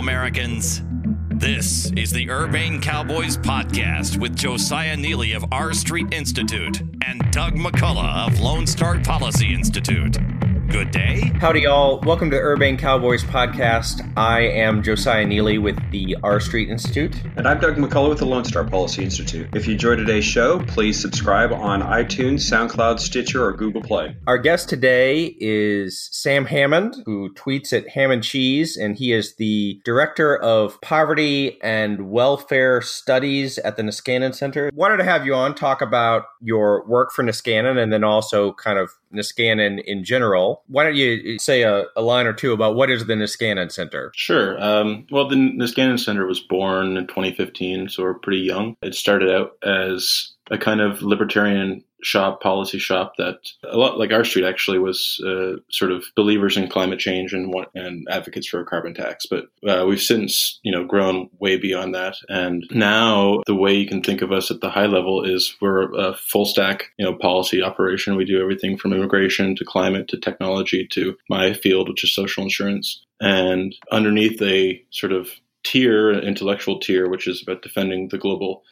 Americans. This is the Urbane Cowboys podcast with Josiah Neeley of R Street Institute and Doug McCullough of Lone Star Policy Institute. Good day. Howdy, y'all. Welcome to Urbane Cowboys podcast. I am Josiah Neeley with the R Street Institute. And I'm Doug McCullough with the Lone Star Policy Institute. If you enjoyed today's show, please subscribe on iTunes, SoundCloud, Stitcher, or Google Play. Our guest today is Sam Hammond, who tweets at Hammond Cheese, and he is the Director of Poverty and Welfare Studies at the Niskanen Center. Wanted to have you on, talk about your work for Niskanen, and then also kind of Niskanen in general. Why don't you say a, a, line or two about what is the Niskanen Center? Sure. Um, well, the Niskanen Center was born in 2015, so we're pretty young. It started out as a kind of libertarian shop, policy shop that a lot like R Street actually was uh, sort of believers in climate change and and advocates for a carbon tax. But uh, we've since you know grown way beyond that, and now the way you can think of us at the high level is we're a full stack you know policy operation. We do everything from immigration to climate to technology to my field, which is social insurance, and underneath a sort of tier, intellectual tier, which is about defending the global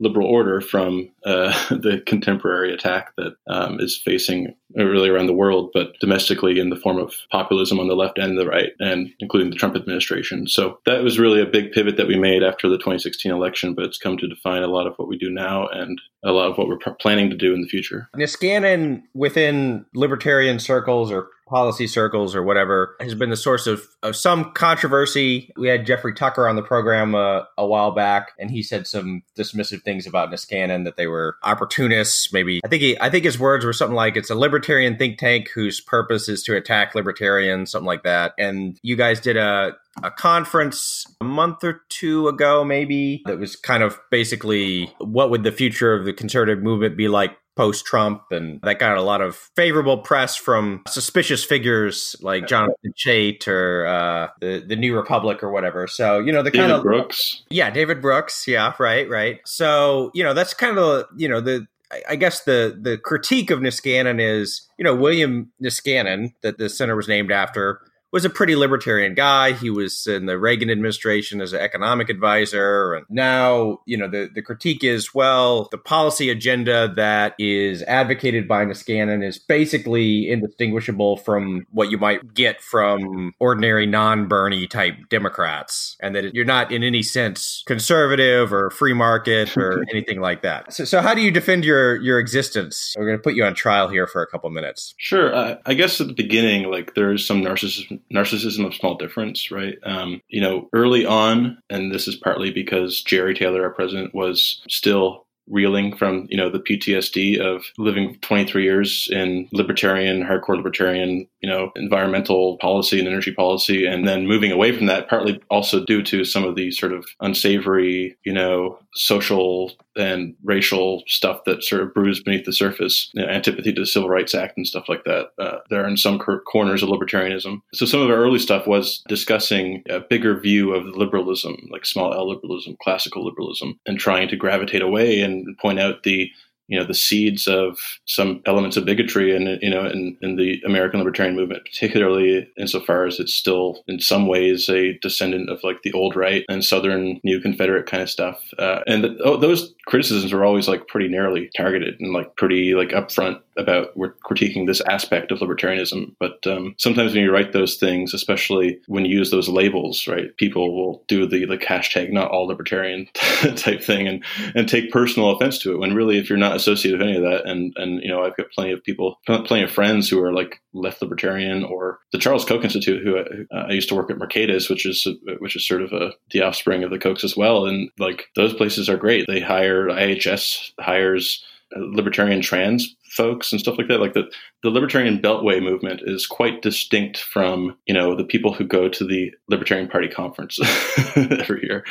liberal order from uh, the contemporary attack that um, is facing really around the world, but domestically in the form of populism on the left and the right, and including the Trump administration. So that was really a big pivot that we made after the 2016 election, but it's come to define a lot of what we do now and a lot of what we're planning to do in the future. Niskanen within libertarian circles or policy circles or whatever has been the source of, of some controversy. We had Jeffrey Tucker on the program uh, a while back, and he said some dismissive things about Niskanen that they were opportunists. Maybe I think he, I think his words were something like it's a libertarian think tank whose purpose is to attack libertarians, something like that. And you guys did a a conference a month or two ago, maybe, that was kind of basically what would the future of the conservative movement be like post Trump, and that got a lot of favorable press from suspicious figures like Jonathan Chait or uh, the the New Republic or whatever. So you know the David kind of Brooks, yeah, David Brooks, yeah, right, right. So you know that's kind of you know the I guess the the critique of Niskanen is, you know, William Niskanen, that the center was named after, was a pretty libertarian guy. He was in the Reagan administration as an economic advisor. And now, you know, the, the critique is, well, the policy agenda that is advocated by Niskanen is basically indistinguishable from what you might get from ordinary non-Bernie type Democrats. And that you're not in any sense conservative or free market or anything like that. So, so how do you defend your, your existence? We're going to put you on trial here for a couple minutes. Sure. Uh, I guess at the beginning, like there's some narcissism narcissism of small difference, right? Um, you know, early on, and this is partly because Jerry Taylor, our president, was still reeling from you know the PTSD of living 23 years in libertarian, hardcore libertarian, you know, environmental policy and energy policy, and then moving away from that, partly also due to some of the sort of unsavory, you know, social and racial stuff that sort of brews beneath the surface, you know, antipathy to the Civil Rights Act and stuff like that. Uh, there are in some corners of libertarianism. So some of our early stuff was discussing a bigger view of liberalism, like small L liberalism, classical liberalism, and trying to gravitate away and point out the you know the seeds of some elements of bigotry and you know in, in the American libertarian movement, particularly insofar as it's still in some ways a descendant of like the old right and Southern Neo-Confederate kind of stuff. Uh, and the, oh, those criticisms are always like pretty narrowly targeted and like pretty like upfront about we're critiquing this aspect of libertarianism. But um, sometimes when you write those things, especially when you use those labels, right, people will do the like hashtag not all libertarian type thing and and take personal offense to it. When really, if you're not associated with any of that, and and you know, I've got plenty of people, plenty of friends who are like left libertarian or the Charles Koch Institute, who uh, I used to work at Mercatus, which is which is sort of a the offspring of the Kochs as well, and like those places are great. They hire IHS hires Uh, libertarian trans folks and stuff like that. Like the, the libertarian beltway movement is quite distinct from, you know, the people who go to the Libertarian Party conference every year.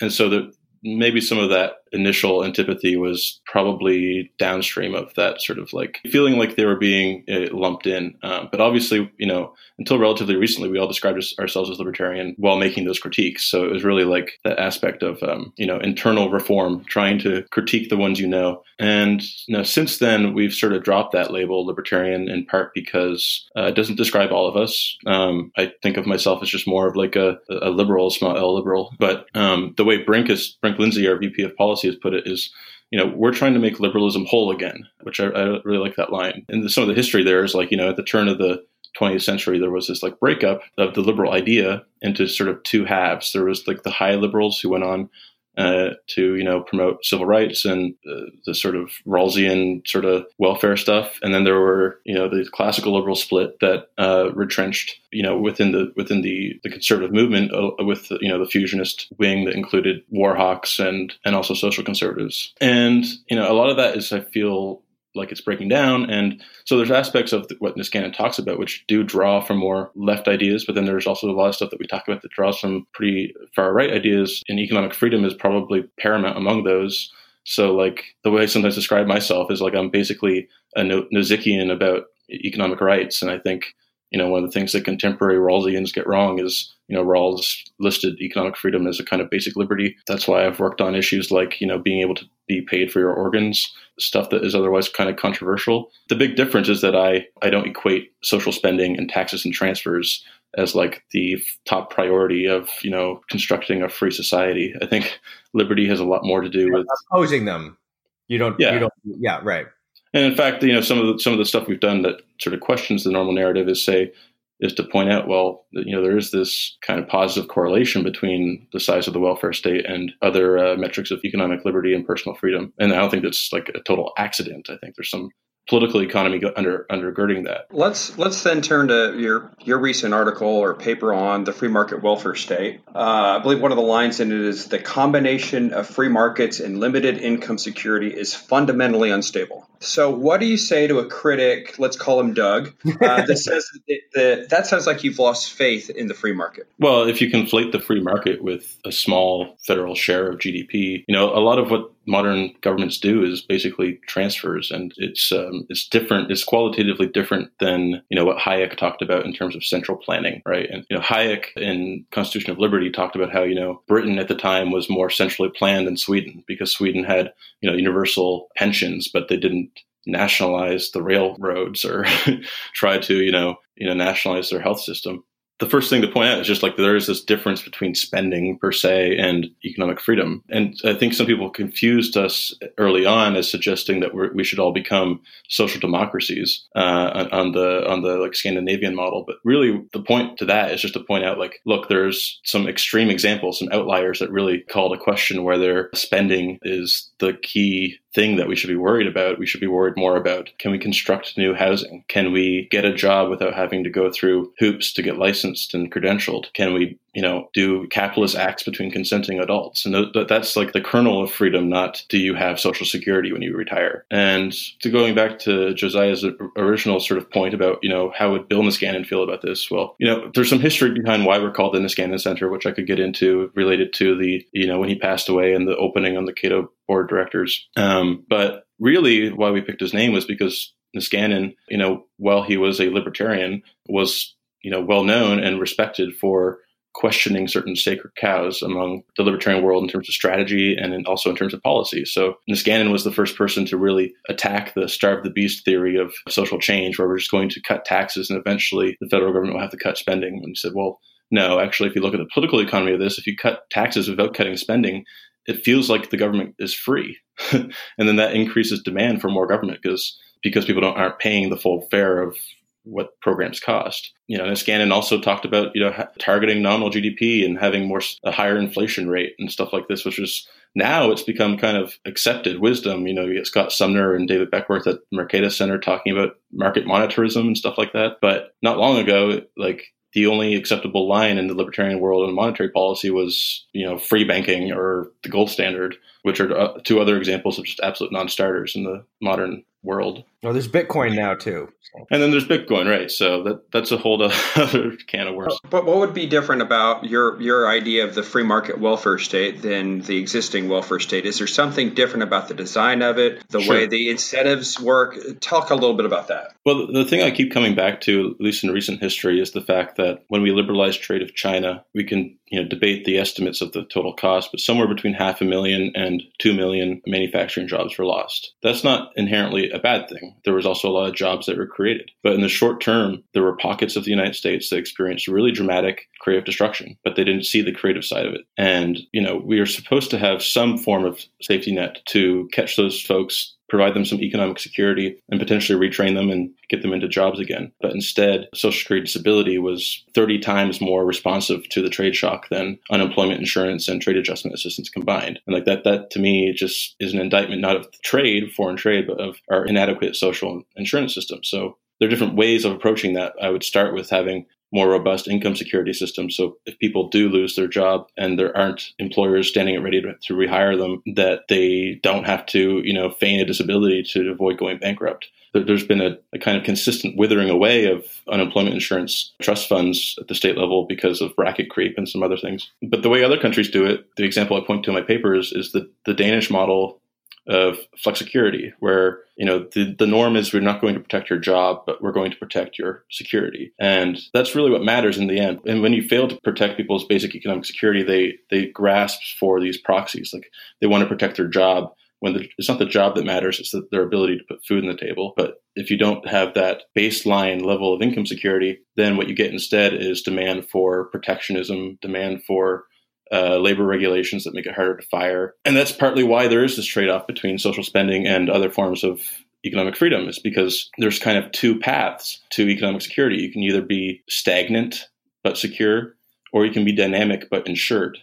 And so the maybe some of that initial antipathy was probably downstream of that sort of like feeling like they were being uh, lumped in. Um, but obviously, you know, until relatively recently, we all described ourselves as libertarian while making those critiques. So it was really like that aspect of, um, you know, internal reform, trying to critique the ones you know. And you know, since then, we've sort of dropped that label libertarian in part because uh, it doesn't describe all of us. Um, I think of myself as just more of like a, a liberal, small L liberal. But um, the way Brink is, Brink Lindsey, our VP of policy, has put it is you know, we're trying to make liberalism whole again, which I, I, really like that line. And some of the history there is like, you know, at the turn of the 20th century, there was this like breakup of the liberal idea into sort of two halves. There was like the high liberals who went on uh, to you know promote civil rights and uh, the sort of Rawlsian sort of welfare stuff, and then there were you know the classical liberal split that uh, retrenched you know within the within the the conservative movement uh, with you know the fusionist wing that included war hawks and and also social conservatives, and you know a lot of that is I feel like it's breaking down. And so there's aspects of what Niskanen talks about which do draw from more left ideas, but then there's also a lot of stuff that we talk about that draws from pretty far right ideas. And economic freedom is probably paramount among those. So like the way I sometimes describe myself is like I'm basically a Nozickian about economic rights, and I think you know, one of the things that contemporary Rawlsians get wrong is, you know, Rawls listed economic freedom as a kind of basic liberty. That's why I've worked on issues like, you know, being able to be paid for your organs, stuff that is otherwise kind of controversial. The big difference is that I, I don't equate social spending and taxes and transfers as like the top priority of, you know, constructing a free society. I think liberty has a lot more to do You're with opposing them. You don't, yeah. you don't, yeah, right. And in fact, you know, some of the, some of the stuff we've done that sort of questions the normal narrative is say is to point out, well, you know, there is this kind of positive correlation between the size of the welfare state and other uh, metrics of economic liberty and personal freedom. And I don't think that's like a total accident. I think there's some political economy under undergirding that. Let's let's then turn to your your recent article or paper on the free market welfare state. Uh, I believe one of the lines in it is the combination of free markets and limited income security is fundamentally unstable. So, what do you say to a critic? Let's call him Doug. Uh, that says that, that that sounds like you've lost faith in the free market. Well, if you conflate the free market with a small federal share of GDP, you know a lot of what modern governments do is basically transfers, and it's um, it's different. It's qualitatively different than you know what Hayek talked about in terms of central planning, right? And you know Hayek in Constitution of Liberty talked about how you know Britain at the time was more centrally planned than Sweden because Sweden had you know universal pensions, but they didn't nationalize the railroads or try to you know you know nationalize their health system the first thing to point out is just like there is this difference between spending per se and economic freedom. And I think some people confused us early on as suggesting that we should all become social democracies uh, on the on the like Scandinavian model. But really, the point to that is just to point out like, look, there's some extreme examples, some outliers that really call to question whether spending is the key thing that we should be worried about. We should be worried more about can we construct new housing? Can we get a job without having to go through hoops to get licensed and credentialed? Can we you know, do capitalist acts between consenting adults. And th- that's like the kernel of freedom, not do you have social security when you retire. And to going back to Josiah's original sort of point about, you know, how would Bill Niskanen feel about this? Well, you know, there's some history behind why we're called the Niskanen Center, which I could get into related to the, you know, when he passed away and the opening on the Cato board of directors. Um, but really why we picked his name was because Niskanen, you know, while he was a libertarian, was, you know, well known and respected for questioning certain sacred cows among the libertarian world in terms of strategy and in, also in terms of policy. So Niskanen was the first person to really attack the starve the beast theory of social change, where we're just going to cut taxes and eventually the federal government will have to cut spending. And he said, well, no, actually, if you look at the political economy of this, if you cut taxes without cutting spending, it feels like the government is free. and then that increases demand for more government because because people don't aren't paying the full fare of what programs cost. You know, Niskanen also talked about you know ha- targeting nominal GDP and having more a higher inflation rate and stuff like this, which is now it's become kind of accepted wisdom. You know, you get Scott Sumner and David Beckworth at Mercatus Center talking about market monetarism and stuff like that. But not long ago, like the only acceptable line in the libertarian world in monetary policy was, you know, free banking or the gold standard, which are uh, two other examples of just absolute non-starters in the modern world. Well, there's Bitcoin now too. And then there's Bitcoin, right? So that that's a whole other can of worms. But what would be different about your your idea of the free market welfare state than the existing welfare state? Is there something different about the design of it, the sure. way the incentives work? Talk a little bit about that. Well, the thing I keep coming back to, at least in recent history, is the fact that when we liberalized trade of China, we can you know debate the estimates of the total cost, but somewhere between half a million and two million manufacturing jobs were lost. That's not inherently a bad thing. There was also a lot of jobs that were created, but in the short term, there were pockets of the United States that experienced really dramatic creative destruction, but they didn't see the creative side of it. And you know we are supposed to have some form of safety net to catch those folks provide them some economic security and potentially retrain them and get them into jobs again. But instead, Social Security disability was 30 times more responsive to the trade shock than unemployment insurance and trade adjustment assistance combined. And like that, that to me just is an indictment not of trade, foreign trade, but of our inadequate social insurance system. So there are different ways of approaching that. I would start with having more robust income security system. So if people do lose their job and there aren't employers standing ready to, to rehire them, that they don't have to, you know, feign a disability to avoid going bankrupt. There's been a, a, kind of consistent withering away of unemployment insurance trust funds at the state level because of bracket creep and some other things. But the way other countries do it, the example I point to in my papers is that the Danish model of flexicurity, where you know the, the norm is we're not going to protect your job, but we're going to protect your security, and that's really what matters in the end. And when you fail to protect people's basic economic security, they they grasp for these proxies, like they want to protect their job. When the, it's not the job that matters, it's the, their ability to put food on the table. But if you don't have that baseline level of income security, then what you get instead is demand for protectionism, demand for uh, labor regulations that make it harder to fire. And that's partly why there is this trade off between social spending and other forms of economic freedom, is because there's kind of two paths to economic security. You can either be stagnant but secure, or you can be dynamic but insured.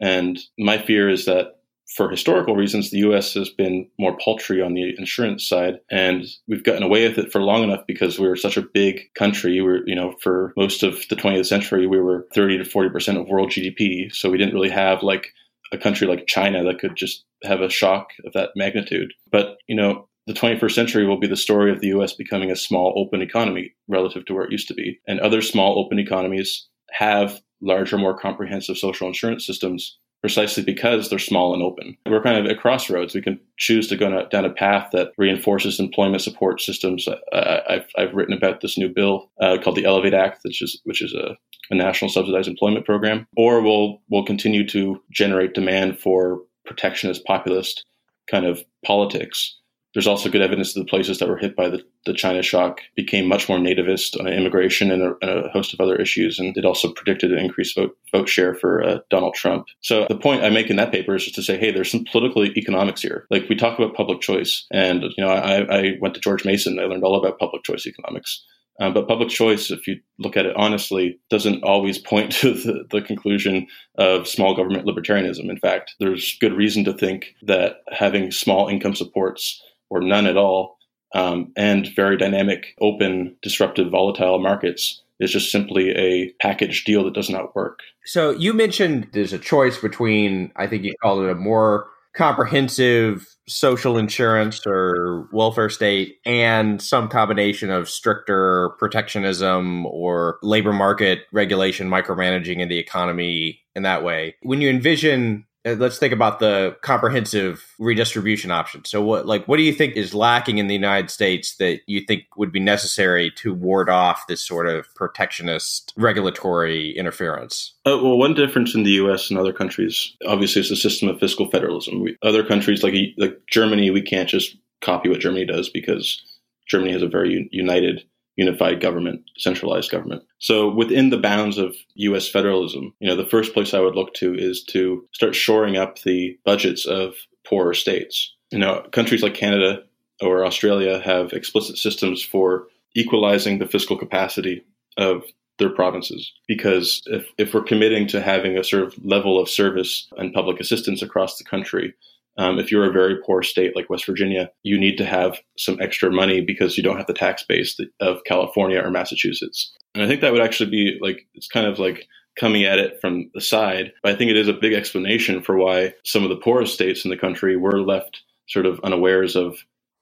And my fear is that for historical reasons, the US has been more paltry on the insurance side. And we've gotten away with it for long enough because we were such a big country. We were, you know, for most of the 20th century, we were 30 to 40% of world GDP. So we didn't really have like a country like China that could just have a shock of that magnitude. But, you know, the 21st century will be the story of the US becoming a small open economy relative to where it used to be. And other small open economies have larger, more comprehensive social insurance systems precisely because they're small and open. We're kind of at crossroads. We can choose to go down a path that reinforces employment support systems. Uh, I've, I've, written about this new bill uh, called the Elevate Act, which is which is a, a national subsidized employment program, or we'll we'll continue to generate demand for protectionist populist kind of politics there's also good evidence that the places that were hit by the, the China shock became much more nativist on immigration and a, and a, host of other issues. And it also predicted an increased vote, vote share for uh, Donald Trump. So the point I make in that paper is just to say, hey, there's some political economics here. Like we talk about public choice. And, you know, I, I went to George Mason. I learned all about public choice economics. Um, but public choice, if you look at it honestly, doesn't always point to the, the, conclusion of small government libertarianism. In fact, there's good reason to think that having small income supports or none at all, um, and very dynamic, open, disruptive, volatile markets is just simply a package deal that does not work. So you mentioned there's a choice between, I think you called it a more comprehensive social insurance or welfare state and some combination of stricter protectionism or labor market regulation micromanaging in the economy in that way. When you envision let's think about the comprehensive redistribution option. So what like what do you think is lacking in the United States that you think would be necessary to ward off this sort of protectionist regulatory interference? Uh, well, one difference in the U.S. and other countries, obviously, is the system of fiscal federalism. We, other countries like like Germany, we can't just copy what Germany does because Germany has a very united unified government, centralized government. So within the bounds of US federalism, you know, the first place I would look to is to start shoring up the budgets of poorer states. You know, countries like Canada or Australia have explicit systems for equalizing the fiscal capacity of their provinces. Because if, if we're committing to having a sort of level of service and public assistance across the country, um, if you're a very poor state like West Virginia, you need to have some extra money because you don't have the tax base of California or Massachusetts. And I think that would actually be like, it's kind of like coming at it from the side. But I think it is a big explanation for why some of the poorest states in the country were left sort of unawares of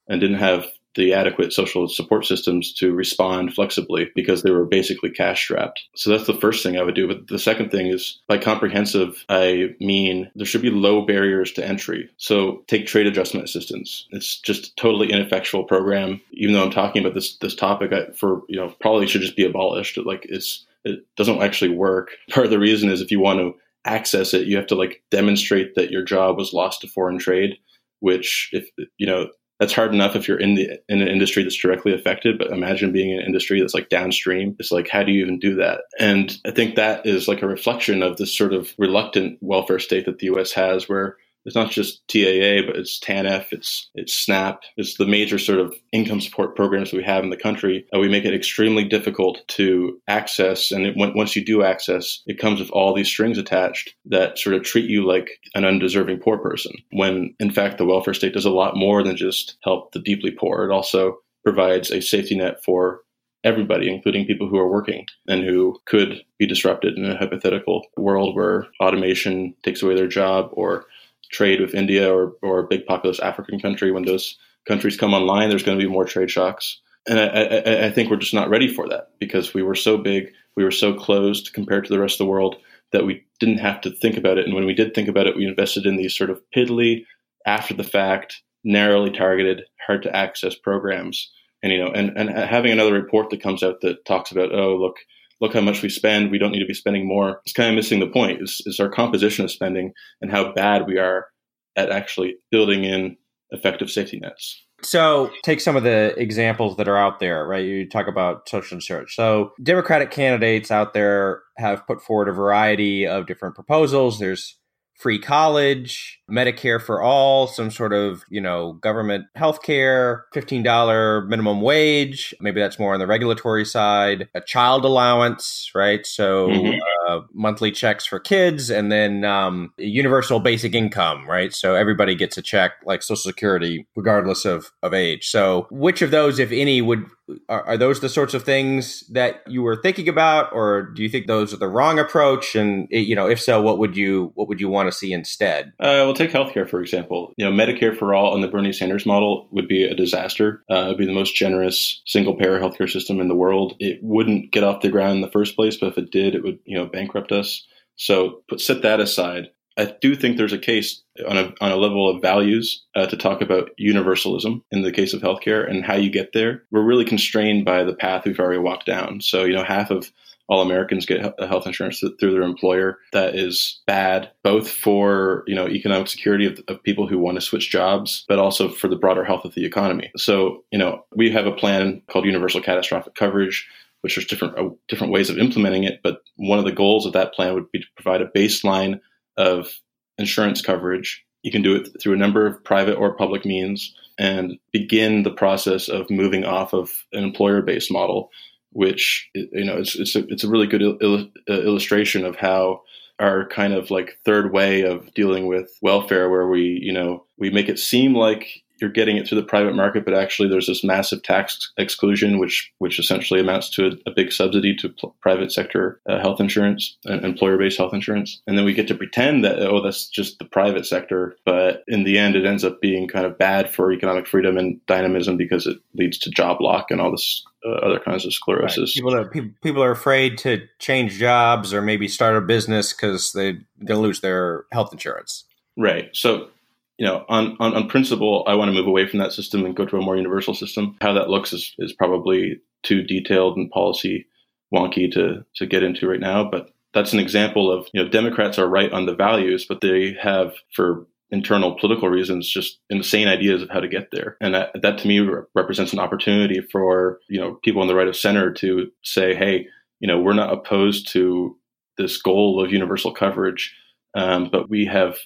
and didn't have the adequate social support systems to respond flexibly because they were basically cash strapped. So that's the first thing I would do. But the second thing is by comprehensive, I mean there should be low barriers to entry. So take trade adjustment assistance. It's just a totally ineffectual program. Even though I'm talking about this this topic I, for you know probably should just be abolished. Like it's it doesn't actually work. Part of the reason is if you want to access it, you have to like demonstrate that your job was lost to foreign trade, which if you know that's hard enough if you're in the in an industry that's directly affected but imagine being in an industry that's like downstream. It's like how do you even do that? And i think that is like a reflection of this sort of reluctant welfare state that the us has where it's not just TAA, but it's TANF, it's it's SNAP, it's the major sort of income support programs we have in the country. We make it extremely difficult to access, and it, when, once you do access, it comes with all these strings attached that sort of treat you like an undeserving poor person. When in fact the welfare state does a lot more than just help the deeply poor. It also provides a safety net for everybody, including people who are working and who could be disrupted in a hypothetical world where automation takes away their job or trade with India or, or a big populous African country, when those countries come online, there's going to be more trade shocks. And I, I, I, think we're just not ready for that because we were so big, we were so closed compared to the rest of the world that we didn't have to think about it. And when we did think about it, we invested in these sort of piddly, after the fact, narrowly targeted, hard to access programs. And you know, and, and having another report that comes out that talks about, oh, look, look how much we spend. We don't need to be spending more. It's kind of missing the point. Is, is our composition of spending and how bad we are at actually building in effective safety nets. So, take some of the examples that are out there, right? You talk about social insurance. So, Democratic candidates out there have put forward a variety of different proposals. There's free college, Medicare for all, some sort of, you know, government health care, $15 minimum wage. Maybe that's more on the regulatory side, a child allowance, right? So mm-hmm. Uh, monthly checks for kids and then um, universal basic income, right? So everybody gets a check like Social Security, regardless of, of age. So which of those, if any, would are, are, those the sorts of things that you were thinking about, or do you think those are the wrong approach? And you know, if so, what would you what would you want to see instead? Uh, we'll take healthcare for example. You know, Medicare for all and the Bernie Sanders model would be a disaster. Uh, it would be the most generous single payer healthcare system in the world. It wouldn't get off the ground in the first place, but if it did, it would you know bankrupt us. So put set that aside. I do think there's a case on a, on a level of values uh, to talk about universalism in the case of healthcare and how you get there. We're really constrained by the path we've already walked down. So, you know, half of all Americans get health insurance through their employer. That is bad, both for you know economic security of, of, people who want to switch jobs, but also for the broader health of the economy. So you know we have a plan called Universal Catastrophic Coverage, which there's different uh, different ways of implementing it. But one of the goals of that plan would be to provide a baseline of insurance coverage. You can do it through a number of private or public means and begin the process of moving off of an employer-based model, which you know it's it's a, it's a really good il- uh, illustration of how our kind of like third way of dealing with welfare, where we you know we make it seem like you're getting it through the private market, but actually there's this massive tax exclusion, which which essentially amounts to a, a big subsidy to pl- private sector uh, health insurance, uh, employer-based health insurance, and then we get to pretend that oh that's just the private sector, but in the end it ends up being kind of bad for economic freedom and dynamism because it leads to job lock and all this uh, other kinds of sclerosis. Right. People are people, people are afraid to change jobs or maybe start a business because they're going to lose their health insurance. Right. So you know, on, on, on principle, I want to move away from that system and go to a more universal system. How that looks is, is probably too detailed and policy wonky to, to get into right now. But that's an example of, you know, Democrats are right on the values, but they have, for internal political reasons, just insane ideas of how to get there. And that, that to me represents an opportunity for, you know, people on the right of center to say, hey, you know, we're not opposed to this goal of universal coverage, um, but we have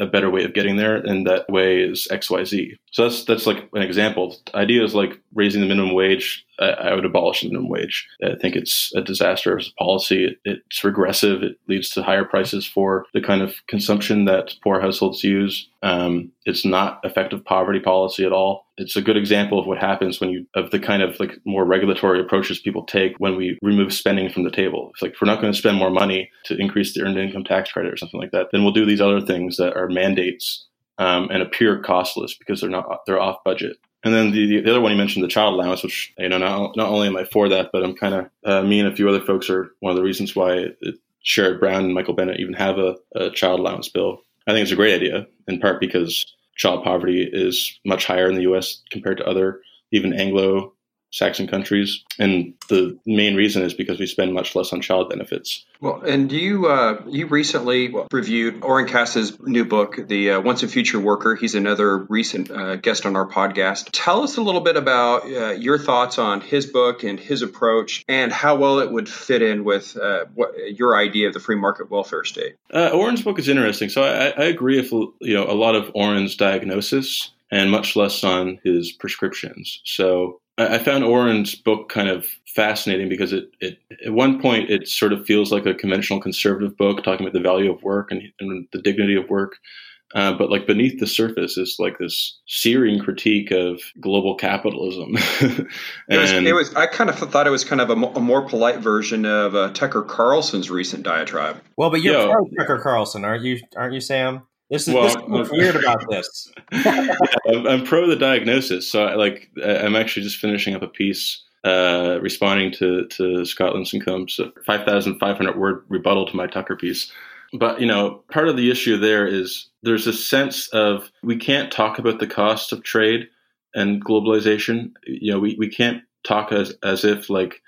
a better way of getting there, and that way is X, Y, Z. So that's that's like an example. Ideas like raising the minimum wage I would abolish the minimum wage. I think it's a disaster as a policy. it's regressive. It leads to higher prices for the kind of consumption that poor households use. Um, it's not effective poverty policy at all. It's a good example of what happens when you of the kind of like more regulatory approaches people take when we remove spending from the table. It's like if we're not going to spend more money to increase the earned income tax credit or something like that, then we'll do these other things that are mandates um, and appear costless because they're not they're off budget. And then the, the other one you mentioned, the child allowance, which you know not, not only am I for that, but I'm kind of uh, me and a few other folks are one of the reasons why it, Sherrod Brown and Michael Bennet even have a, a child allowance bill. I think it's a great idea, in part because child poverty is much higher in the U.S. compared to other even Anglo Saxon countries, and the main reason is because we spend much less on child benefits. Well, and you uh, you recently reviewed Oren Cass's new book, The uh, Once and Future Worker. He's another recent uh, guest on our podcast. Tell us a little bit about uh, your thoughts on his book and his approach, and how well it would fit in with uh, what your idea of the free market welfare state. Uh, Oren's book is interesting. So I, I agree with you know a lot of Oren's diagnosis and much less on his prescriptions. So I found Oren's book kind of fascinating because it, it at one point it sort of feels like a conventional conservative book talking about the value of work and, and the dignity of work. Uh, but like beneath the surface is like this searing critique of global capitalism. and it was, it was, I kind of thought it was kind of a, a more polite version of uh, Tucker Carlson's recent diatribe. Well, but you're pro Tucker Carlson, aren't you? Aren't you, Sam? This is, well, this is weird about this. yeah, I'm pro the diagnosis, so I, like I'm actually just finishing up a piece uh, responding to to Scott Lincicome's 5,500 word rebuttal to my Tucker piece. But you know, part of the issue there is there's a sense of we can't talk about the cost of trade and globalization. You know, we, we can't talk as as if like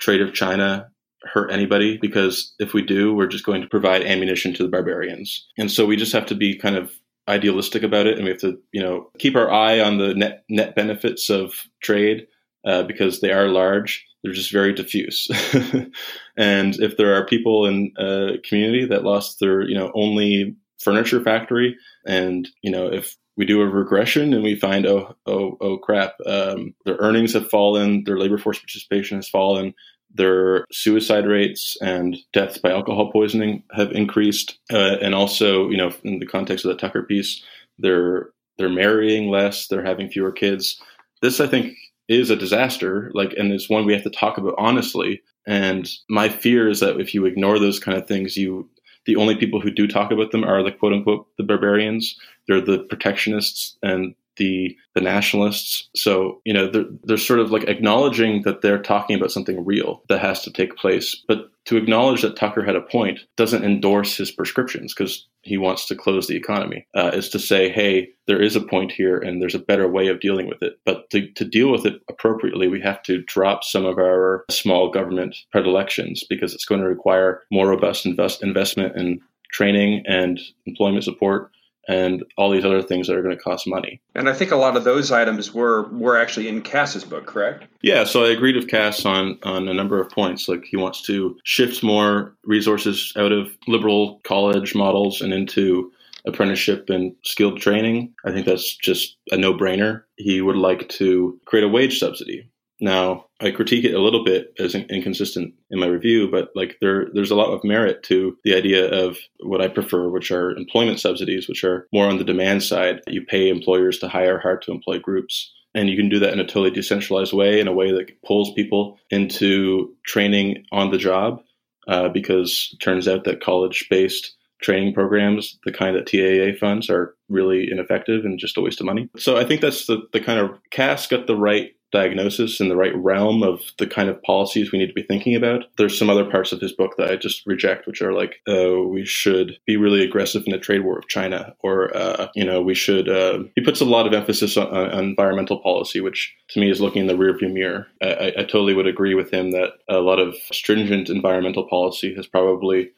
trade of China hurt anybody because if we do, we're just going to provide ammunition to the barbarians. And so we just have to be kind of idealistic about it and we have to, you know, keep our eye on the net net benefits of trade uh, because they are large. They're just very diffuse. and if there are people in a community that lost their, you know, only furniture factory and, you know, if we do a regression and we find oh oh oh crap um, their earnings have fallen their labor force participation has fallen their suicide rates and deaths by alcohol poisoning have increased, uh, and also, you know, in the context of the Tucker piece, they're they're marrying less, they're having fewer kids. This, I think, is a disaster. Like, and it's one we have to talk about honestly. And my fear is that if you ignore those kind of things, you the only people who do talk about them are the quote unquote the barbarians. They're the protectionists and the the nationalists. So you know they're they're sort of like acknowledging that they're talking about something real that has to take place, but to acknowledge that Tucker had a point doesn't endorse his prescriptions because he wants to close the economy. Uh, is to say, hey, there is a point here, and there's a better way of dealing with it. But to, to deal with it appropriately, we have to drop some of our small government predilections because it's going to require more robust invest, investment in training and employment support and all these other things that are going to cost money. And I think a lot of those items were were actually in Cass's book, correct? Yeah, so I agreed with Cass on on a number of points. Like he wants to shift more resources out of liberal college models and into apprenticeship and skilled training. I think that's just a no brainer. He would like to create a wage subsidy. Now, I critique it a little bit as inconsistent in my review, but like there, there's a lot of merit to the idea of what I prefer, which are employment subsidies, which are more on the demand side. You pay employers to hire hard to employ groups. And you can do that in a totally decentralized way, in a way that pulls people into training on the job, uh, because turns out that college based training programs, the kind that TAA funds, are really ineffective and just a waste of money. So I think that's the, the kind of Cass got the right diagnosis in the right realm of the kind of policies we need to be thinking about. There's some other parts of his book that I just reject, which are like, uh, we should be really aggressive in the trade war with China, or, uh, you know, we should. Uh, he puts a lot of emphasis on, on, environmental policy, which to me is looking in the rearview mirror. I, I totally would agree with him that a lot of stringent environmental policy has probably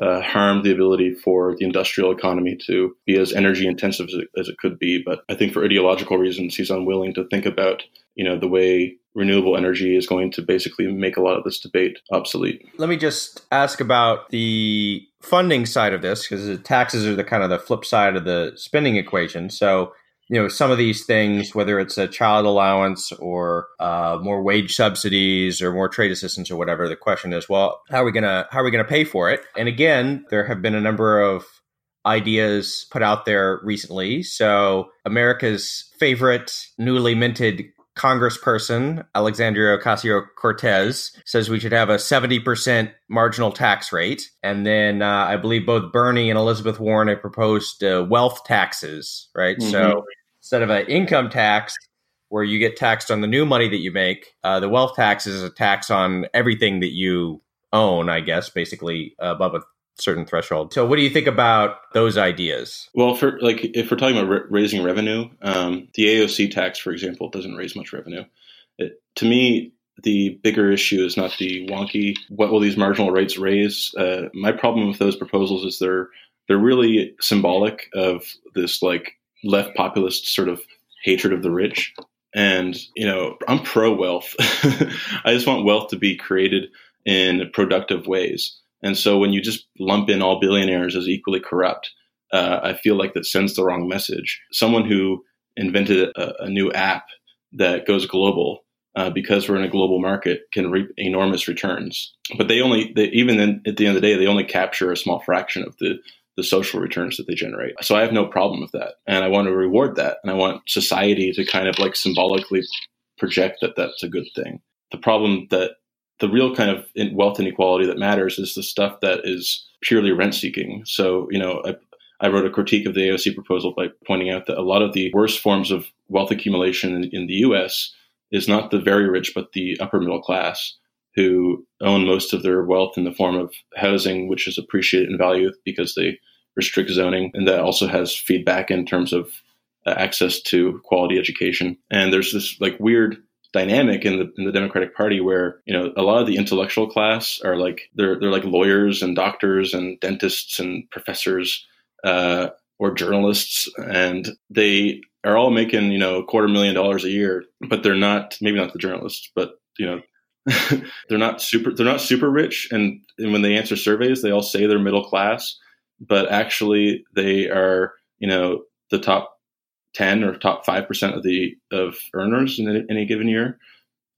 uh, harm the ability for the industrial economy to be as energy intensive as it, as it, could be. But I think for ideological reasons, he's unwilling to think about you know the way renewable energy is going to basically make a lot of this debate obsolete. Let me just ask about the funding side of this because taxes are the kind of the flip side of the spending equation. So you know some of these things whether it's a child allowance or uh, more wage subsidies or more trade assistance or whatever the question is well how are we gonna how are we gonna pay for it and again there have been a number of ideas put out there recently so america's favorite newly minted congressperson Alexandria Ocasio Cortez says we should have a 70% marginal tax rate. And then uh, I believe both Bernie and Elizabeth Warren have proposed uh, wealth taxes, right? Mm-hmm. So instead of an income tax, where you get taxed on the new money that you make. Uh, the wealth tax is a tax on everything that you own, I guess, basically above a certain threshold. So, what do you think about those ideas? Well, for like if we're talking about raising revenue, um, the AOC tax, for example, doesn't raise much revenue. It, to me, the bigger issue is not the wonky what will these marginal rates raise. Uh, my problem with those proposals is they're they're really symbolic of this like left populist sort of hatred of the rich. And you know, I'm pro wealth. I just want wealth to be created in productive ways. And so when you just lump in all billionaires as equally corrupt, uh, I feel like that sends the wrong message. Someone who invented a, a new app that goes global uh, because we're in a global market can reap enormous returns. But they only, they, even then, at the end of the day, they only capture a small fraction of the the social returns that they generate. So I have no problem with that, and I want to reward that, and I want society to kind of like symbolically project that that's a good thing. The problem that the real kind of wealth inequality that matters is the stuff that is purely rent seeking. So, you know, I, I, wrote a critique of the AOC proposal by pointing out that a lot of the worst forms of wealth accumulation in, in the US is not the very rich, but the upper middle class who own most of their wealth in the form of housing, which is appreciated in value because they restrict zoning. And that also has feedback in terms of uh, access to quality education. And there's this like weird dynamic in the in the Democratic Party where you know a lot of the intellectual class are like they're they're like lawyers and doctors and dentists and professors uh, or journalists, and they are all making you know a quarter million dollars a year, but they're not maybe not the journalists, but you know. they're not super they're not super rich and, and when they answer surveys they all say they're middle class but actually they are you know the top 10 or top 5% of the of earners in any given year.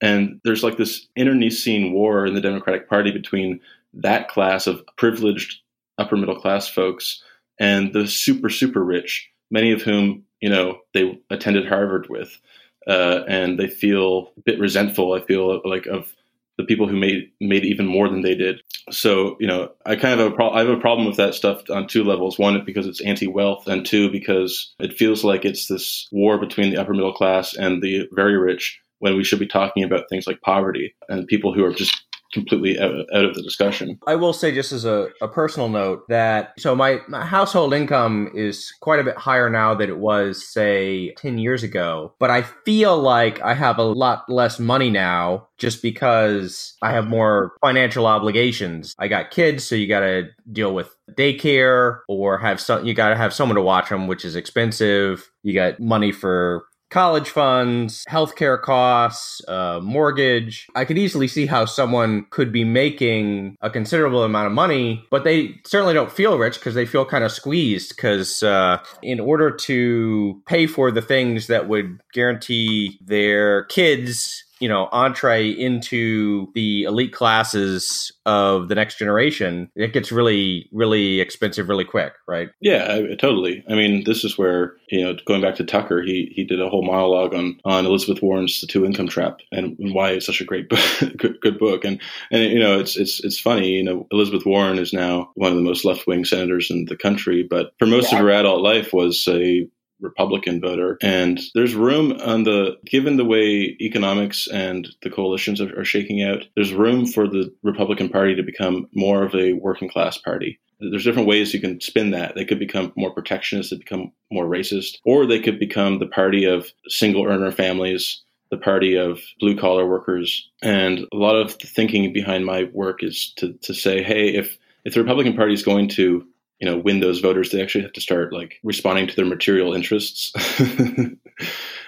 And there's like this internecine war in the democratic party between that class of privileged upper middle class folks and the super super rich many of whom you know they attended harvard with uh, and they feel a bit resentful i feel like of the people who made made even more than they did. So you know, I kind of have a pro- I have a problem with that stuff on two levels. One, because it's anti-wealth, and two, because it feels like it's this war between the upper middle class and the very rich when we should be talking about things like poverty and people who are just completely out, out of the discussion. I will say, just as a, a personal note, that so my, my household income is quite a bit higher now than it was, say, 10 years ago. But I feel like I have a lot less money now just because I have more financial obligations. I got kids, so you got to deal with daycare or have some, you got to have someone to watch them, which is expensive. You got money for college funds, healthcare costs, uh, mortgage. I could easily see how someone could be making a considerable amount of money, but they certainly don't feel rich because they feel kind of squeezed. Because uh, in order to pay for the things that would guarantee their kids you know entree into the elite classes of the next generation it gets really really expensive really quick right? Yeah I, totally. I mean this is where you know going back to tucker he he did a whole monologue on on elizabeth warren's the two income trap and, why it's such a great book, good, good book. And and you know it's it's it's funny you know elizabeth warren is now one of the most left-wing senators in the country but for most yeah. of her adult life was a Republican voter. And there's room on the, given the way economics and the coalitions are, are shaking out, there's room for the Republican Party to become more of a working class party there's different ways you can spin that. They could become more protectionist, they become more racist, or they could become the party of single earner families, the party of blue collar workers. And a lot of the thinking behind my work is to, to say, hey, if if the Republican Party is going to you know win those voters they actually have to start like responding to their material interests.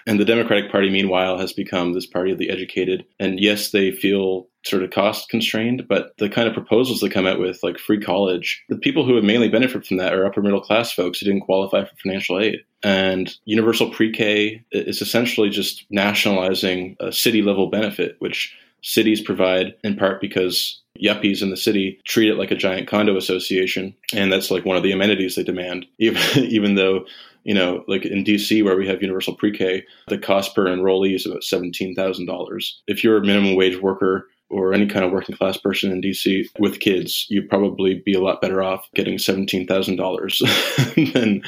And the democratic party meanwhile has become this party of the educated. And yes they feel sort of cost constrained but the kind of proposals they come out with like free college the people who would mainly benefit from that are upper middle class folks who didn't qualify for financial aid. And universal pre-k is essentially just nationalizing a city level benefit which cities provide in part because yuppies in the city treat it like a giant condo association and that's like one of the amenities they demand. Even even though you know like in DC where we have universal pre-K the cost per enrollee is about $17,000 if you're a minimum wage worker or any kind of working class person in DC with kids, you'd probably be a lot better off getting seventeen thousand dollars than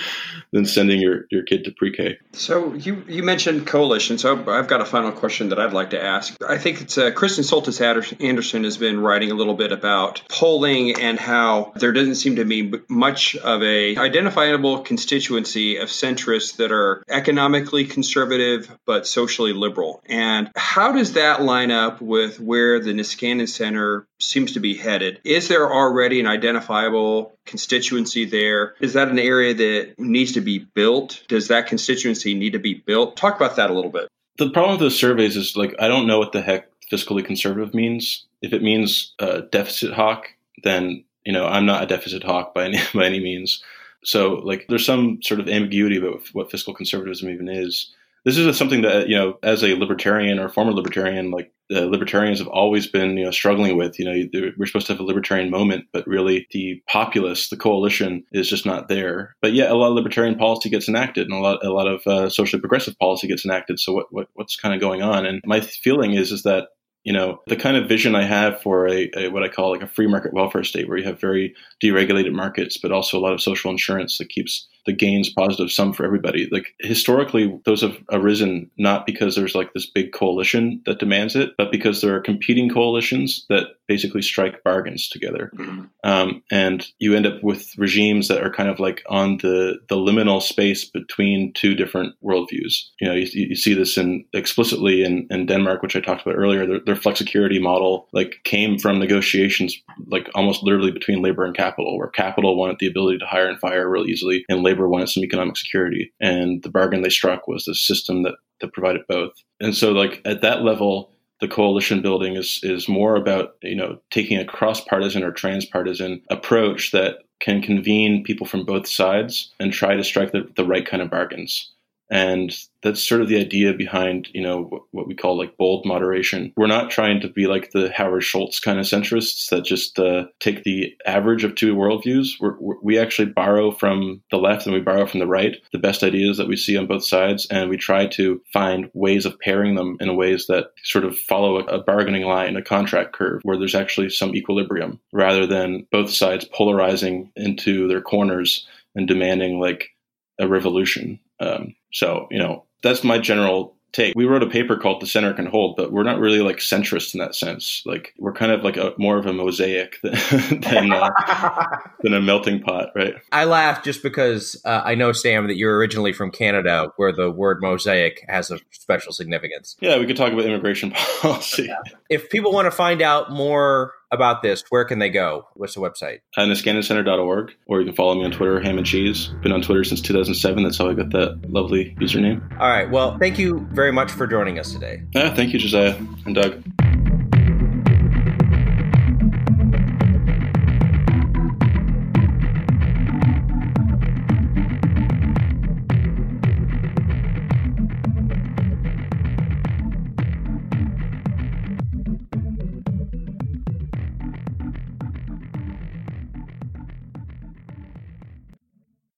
than sending your, your kid to pre-K. So you you mentioned coalition. So I've got a final question that I'd like to ask. I think it's uh, Kristen Soltis Anderson has been writing a little bit about polling and how there doesn't seem to be much of a identifiable constituency of centrists that are economically conservative but socially liberal. And how does that line up with where the Niskanen Center seems to be headed? Is there already an identifiable constituency there? Is that an area that needs to be built? Does that constituency need to be built? Talk about that a little bit. The problem with those surveys is like I don't know what the heck fiscally conservative means. If it means uh, deficit hawk, then you know I'm not a deficit hawk by any by any means. So like there's some sort of ambiguity about what fiscal conservatism even is this is something that you know as a libertarian or former libertarian like uh, libertarians have always been you know struggling with you know we're supposed to have a libertarian moment but really the populace the coalition is just not there. But yet a lot of libertarian policy gets enacted and a lot a lot of uh, socially progressive policy gets enacted. So what, what what's kind of going on? And my feeling is is that you know the kind of vision I have for a, a, what I call like a free market welfare state, where you have very deregulated markets, but also a lot of social insurance that keeps the gains positive sum for everybody. Like historically, those have arisen not because there's like this big coalition that demands it, but because there are competing coalitions that basically strike bargains together. Mm-hmm. Um, and you end up with regimes that are kind of like on the, the liminal space between two different worldviews. You know, you, you see this in explicitly in, in Denmark, which I talked about earlier. Their, their flexicurity model like came from negotiations like almost literally between labor and capital, where capital wanted the ability to hire and fire real easily, and labor labor wanted some economic security, and the bargain they struck was the system that that provided both. And so, like at that level, the coalition building is is more about you know taking a cross partisan or transpartisan approach that can convene people from both sides and try to strike the, the right kind of bargains. And that's sort of the idea behind, you know, what we call like bold moderation. We're not trying to be like the Howard Schultz kind of centrists that just uh, take the average of two worldviews. We're, we actually borrow from the left and we borrow from the right the best ideas that we see on both sides, and we try to find ways of pairing them in ways that sort of follow a, a bargaining line, a contract curve, where there's actually some equilibrium, rather than both sides polarizing into their corners and demanding like a revolution. Um, so, you know, that's my general take. We wrote a paper called "The Center Can Hold," but we're not really like centrist in that sense. Like we're kind of like a more of a mosaic than than, uh, than a melting pot, right? I laugh just because uh, I know Sam that you're originally from Canada, where the word mosaic has a special significance. Yeah, we could talk about immigration policy. If people want to find out more about this, where can they go? What's the website? Uh, NiskanenCenter.org, or you can follow me on Twitter, Ham and Cheese. Been on Twitter since 2007. That's how I got that lovely username. All right. Well, thank you very much for joining us today. Yeah, thank you, Josiah and Doug.